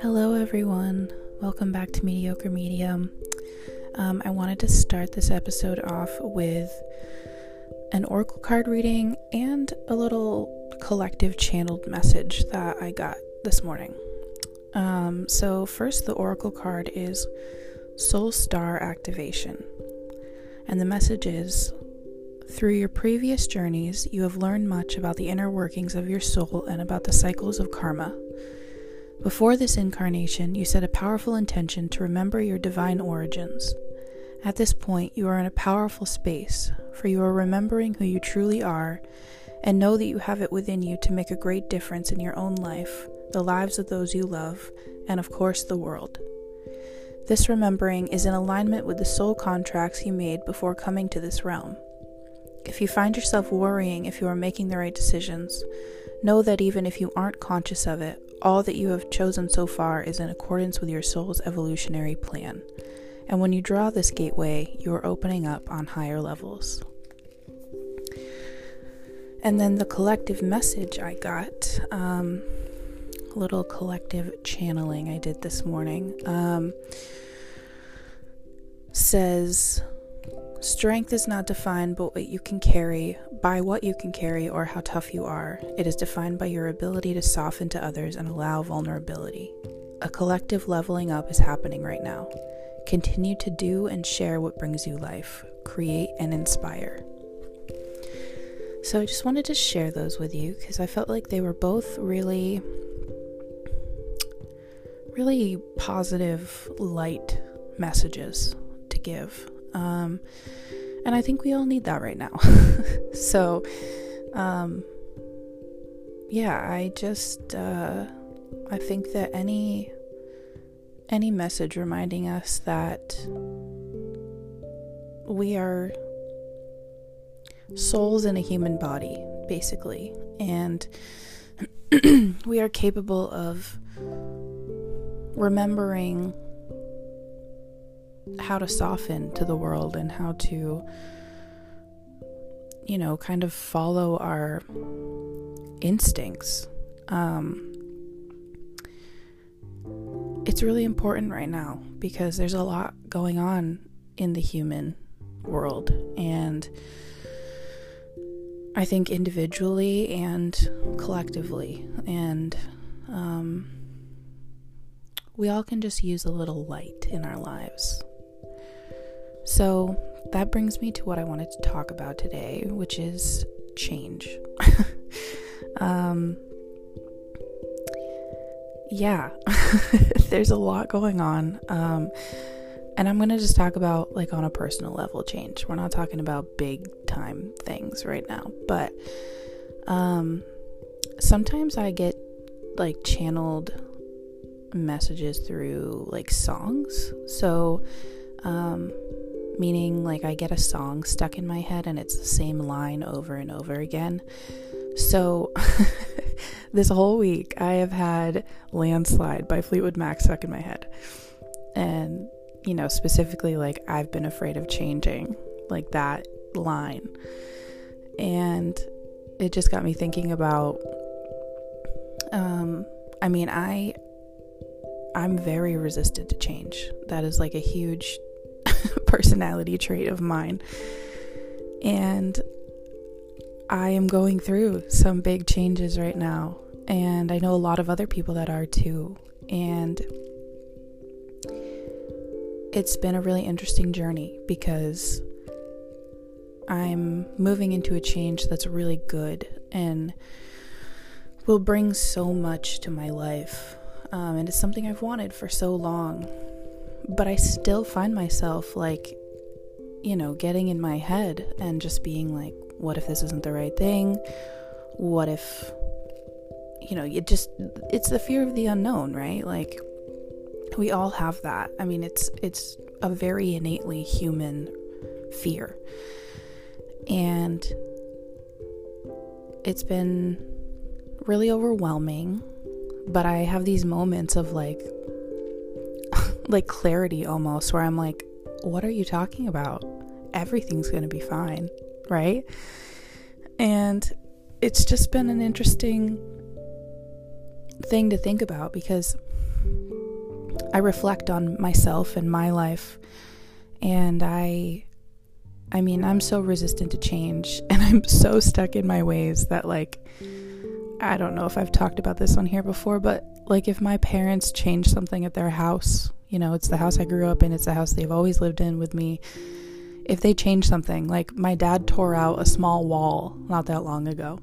Hello, everyone. Welcome back to Mediocre Medium. Um, I wanted to start this episode off with an oracle card reading and a little collective channeled message that I got this morning. Um, so, first, the oracle card is Soul Star Activation. And the message is Through your previous journeys, you have learned much about the inner workings of your soul and about the cycles of karma. Before this incarnation, you set a powerful intention to remember your divine origins. At this point, you are in a powerful space, for you are remembering who you truly are and know that you have it within you to make a great difference in your own life, the lives of those you love, and of course, the world. This remembering is in alignment with the soul contracts you made before coming to this realm. If you find yourself worrying if you are making the right decisions, know that even if you aren't conscious of it, all that you have chosen so far is in accordance with your soul's evolutionary plan. And when you draw this gateway, you are opening up on higher levels. And then the collective message I got, um, little collective channeling I did this morning, um, says, Strength is not defined by what you can carry, by what you can carry, or how tough you are. It is defined by your ability to soften to others and allow vulnerability. A collective leveling up is happening right now. Continue to do and share what brings you life, create and inspire. So I just wanted to share those with you because I felt like they were both really, really positive, light messages to give. Um, and I think we all need that right now. so, um, yeah, I just, uh, I think that any, any message reminding us that we are souls in a human body, basically, and we are capable of remembering how to soften to the world and how to, you know, kind of follow our instincts. Um, it's really important right now because there's a lot going on in the human world. And I think individually and collectively. And um, we all can just use a little light in our lives. So that brings me to what I wanted to talk about today, which is change. um, yeah, there's a lot going on. Um, and I'm going to just talk about, like, on a personal level, change. We're not talking about big time things right now. But um, sometimes I get, like, channeled messages through, like, songs. So, um, meaning like I get a song stuck in my head and it's the same line over and over again. So, this whole week I have had Landslide by Fleetwood Mac stuck in my head. And, you know, specifically, like, I've been afraid of changing, like that line. And it just got me thinking about, um, I mean, I. I'm very resistant to change. That is like a huge personality trait of mine. And I am going through some big changes right now. And I know a lot of other people that are too. And it's been a really interesting journey because I'm moving into a change that's really good and will bring so much to my life. Um, and it's something I've wanted for so long but I still find myself like, you know, getting in my head and just being like, what if this isn't the right thing? What if, you know, it just, it's the fear of the unknown, right? Like, we all have that. I mean, it's, it's a very innately human fear. And it's been really overwhelming, but I have these moments of like, like clarity almost where I'm like, what are you talking about? Everything's going to be fine, right? And it's just been an interesting thing to think about because I reflect on myself and my life and I I mean, I'm so resistant to change and I'm so stuck in my ways that like I don't know if I've talked about this on here before, but like if my parents change something at their house, you know, it's the house I grew up in, it's the house they've always lived in with me. If they change something, like my dad tore out a small wall not that long ago.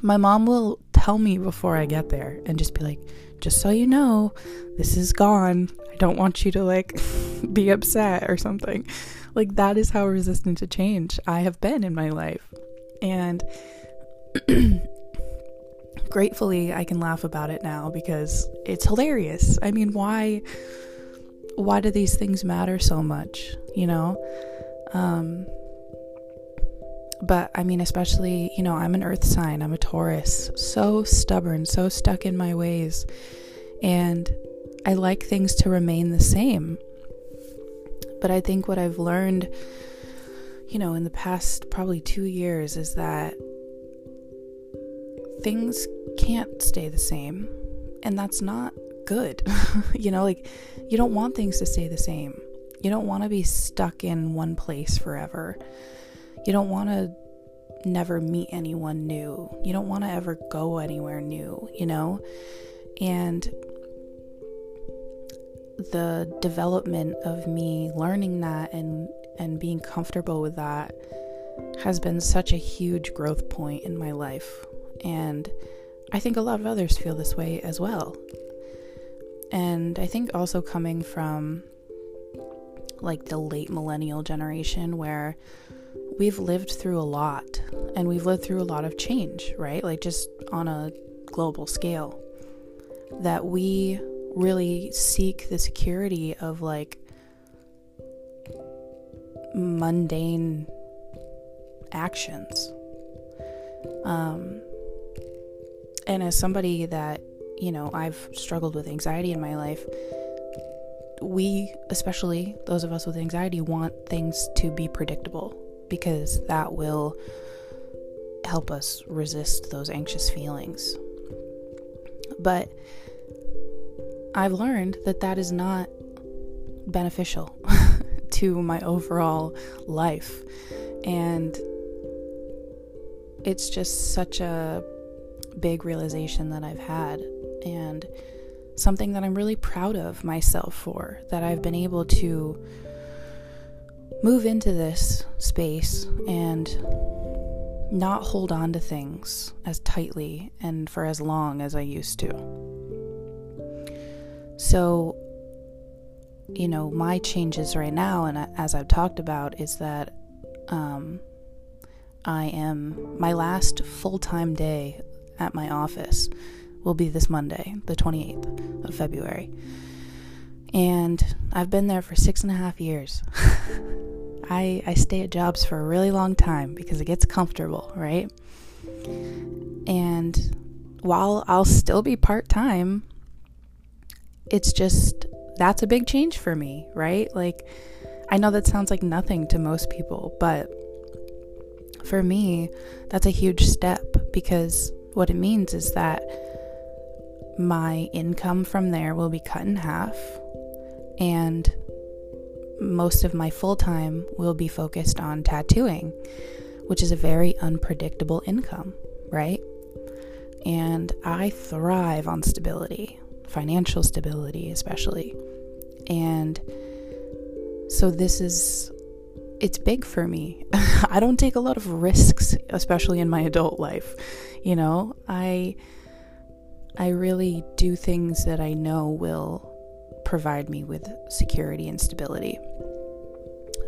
My mom will tell me before I get there and just be like, just so you know, this is gone. I don't want you to like be upset or something. Like, that is how resistant to change I have been in my life. And gratefully, I can laugh about it now because it's hilarious. I mean, why? Why do these things matter so much? You know? Um, but I mean, especially, you know, I'm an earth sign, I'm a Taurus, so stubborn, so stuck in my ways. And I like things to remain the same. But I think what I've learned, you know, in the past probably two years is that things can't stay the same. And that's not good. you know, like you don't want things to stay the same. You don't want to be stuck in one place forever. You don't want to never meet anyone new. You don't want to ever go anywhere new, you know? And the development of me learning that and and being comfortable with that has been such a huge growth point in my life and I think a lot of others feel this way as well. And I think also coming from like the late millennial generation where we've lived through a lot and we've lived through a lot of change, right? Like just on a global scale. That we really seek the security of like mundane actions. Um, and as somebody that, you know, I've struggled with anxiety in my life, we, especially those of us with anxiety, want things to be predictable because that will help us resist those anxious feelings. But I've learned that that is not beneficial to my overall life. And it's just such a big realization that I've had and something that I'm really proud of myself for that I've been able to move into this space and not hold on to things as tightly and for as long as I used to. So, you know, my changes right now, and as I've talked about, is that um, I am my last full time day at my office will be this Monday, the 28th of February. And I've been there for six and a half years. I, I stay at jobs for a really long time because it gets comfortable, right? And while I'll still be part time, it's just that's a big change for me, right? Like, I know that sounds like nothing to most people, but for me, that's a huge step because what it means is that my income from there will be cut in half, and most of my full time will be focused on tattooing, which is a very unpredictable income, right? And I thrive on stability financial stability, especially. And so this is it's big for me. I don't take a lot of risks, especially in my adult life. You know, I I really do things that I know will provide me with security and stability.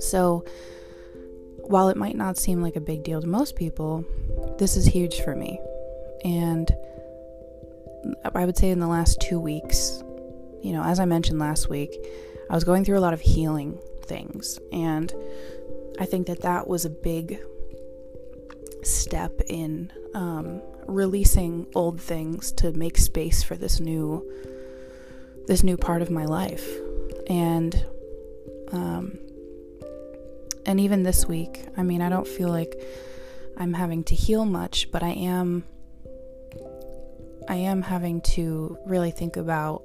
So, while it might not seem like a big deal to most people, this is huge for me. And I would say in the last two weeks, you know, as I mentioned last week, I was going through a lot of healing things. And I think that that was a big step in um, releasing old things to make space for this new this new part of my life and um, and even this week i mean i don't feel like I'm having to heal much, but I am I am having to really think about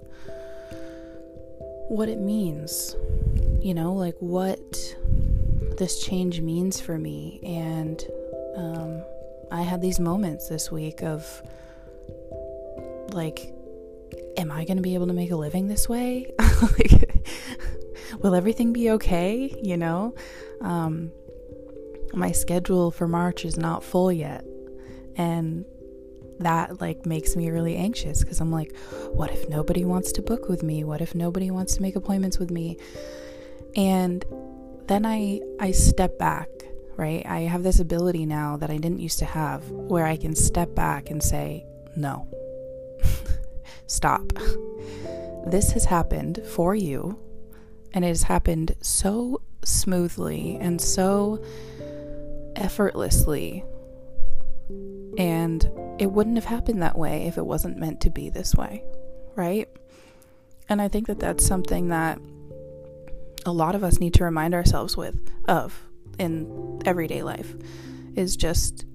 what it means. You know, like what this change means for me. And um, I had these moments this week of like, am I going to be able to make a living this way? like, will everything be okay? You know? Um, my schedule for March is not full yet. And that like makes me really anxious because I'm like, what if nobody wants to book with me? What if nobody wants to make appointments with me? And then I I step back, right? I have this ability now that I didn't used to have where I can step back and say, "No. Stop. This has happened for you, and it has happened so smoothly and so effortlessly and it wouldn't have happened that way if it wasn't meant to be this way, right? And I think that that's something that a lot of us need to remind ourselves with of in everyday life is just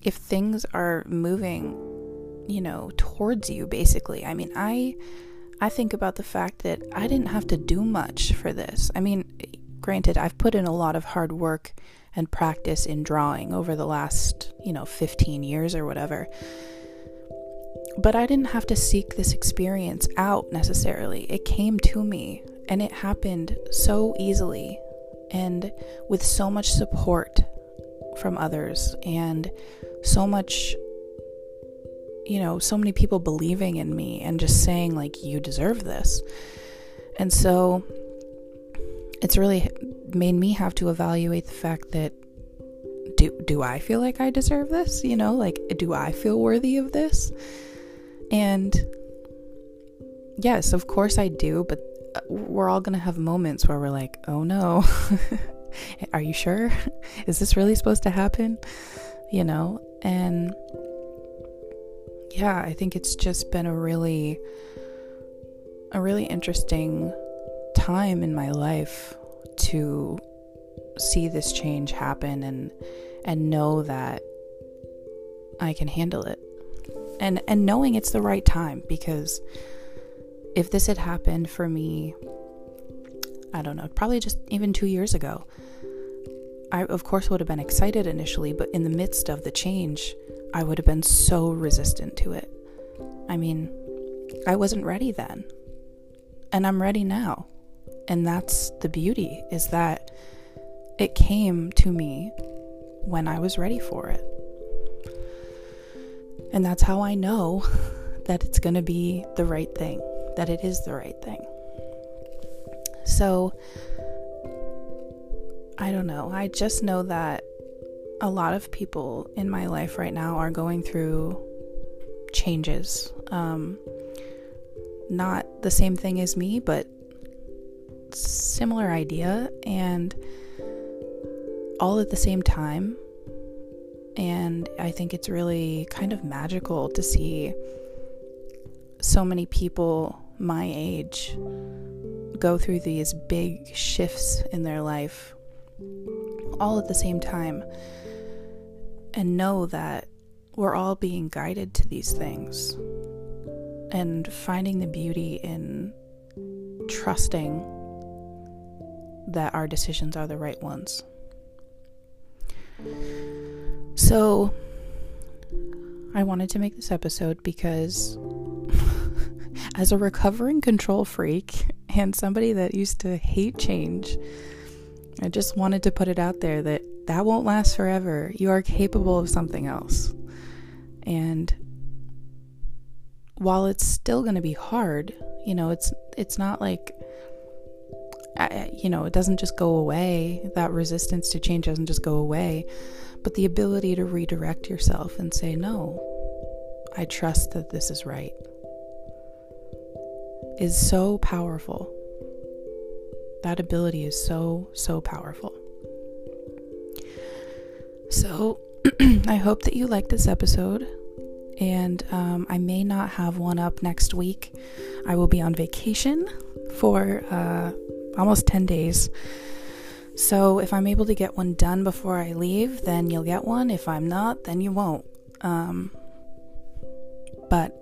if things are moving, you know, towards you basically. I mean, I I think about the fact that I didn't have to do much for this. I mean, granted, I've put in a lot of hard work and practice in drawing over the last, you know, 15 years or whatever. But I didn't have to seek this experience out necessarily. It came to me and it happened so easily and with so much support from others and so much you know, so many people believing in me and just saying like you deserve this. And so it's really made me have to evaluate the fact that do do I feel like I deserve this? You know, like do I feel worthy of this? And yes, of course I do, but we're all going to have moments where we're like, "Oh no. Are you sure? Is this really supposed to happen?" You know? And yeah, I think it's just been a really a really interesting time in my life to see this change happen and and know that I can handle it. And and knowing it's the right time because if this had happened for me I don't know, probably just even 2 years ago, I of course would have been excited initially, but in the midst of the change, I would have been so resistant to it. I mean, I wasn't ready then. And I'm ready now. And that's the beauty is that it came to me when I was ready for it. And that's how I know that it's going to be the right thing, that it is the right thing. So, I don't know. I just know that a lot of people in my life right now are going through changes. Um, not the same thing as me, but similar idea and all at the same time. And I think it's really kind of magical to see so many people my age go through these big shifts in their life all at the same time and know that we're all being guided to these things and finding the beauty in trusting that our decisions are the right ones. So, I wanted to make this episode because, as a recovering control freak and somebody that used to hate change, I just wanted to put it out there that that won't last forever. You are capable of something else. And while it's still going to be hard, you know, it's it's not like you know, it doesn't just go away. That resistance to change doesn't just go away, but the ability to redirect yourself and say, no, I trust that this is right, is so powerful. That ability is so, so powerful. So, I hope that you like this episode. And um, I may not have one up next week. I will be on vacation for uh, almost 10 days. So, if I'm able to get one done before I leave, then you'll get one. If I'm not, then you won't. Um, but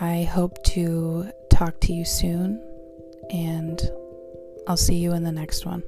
I hope to talk to you soon, and I'll see you in the next one.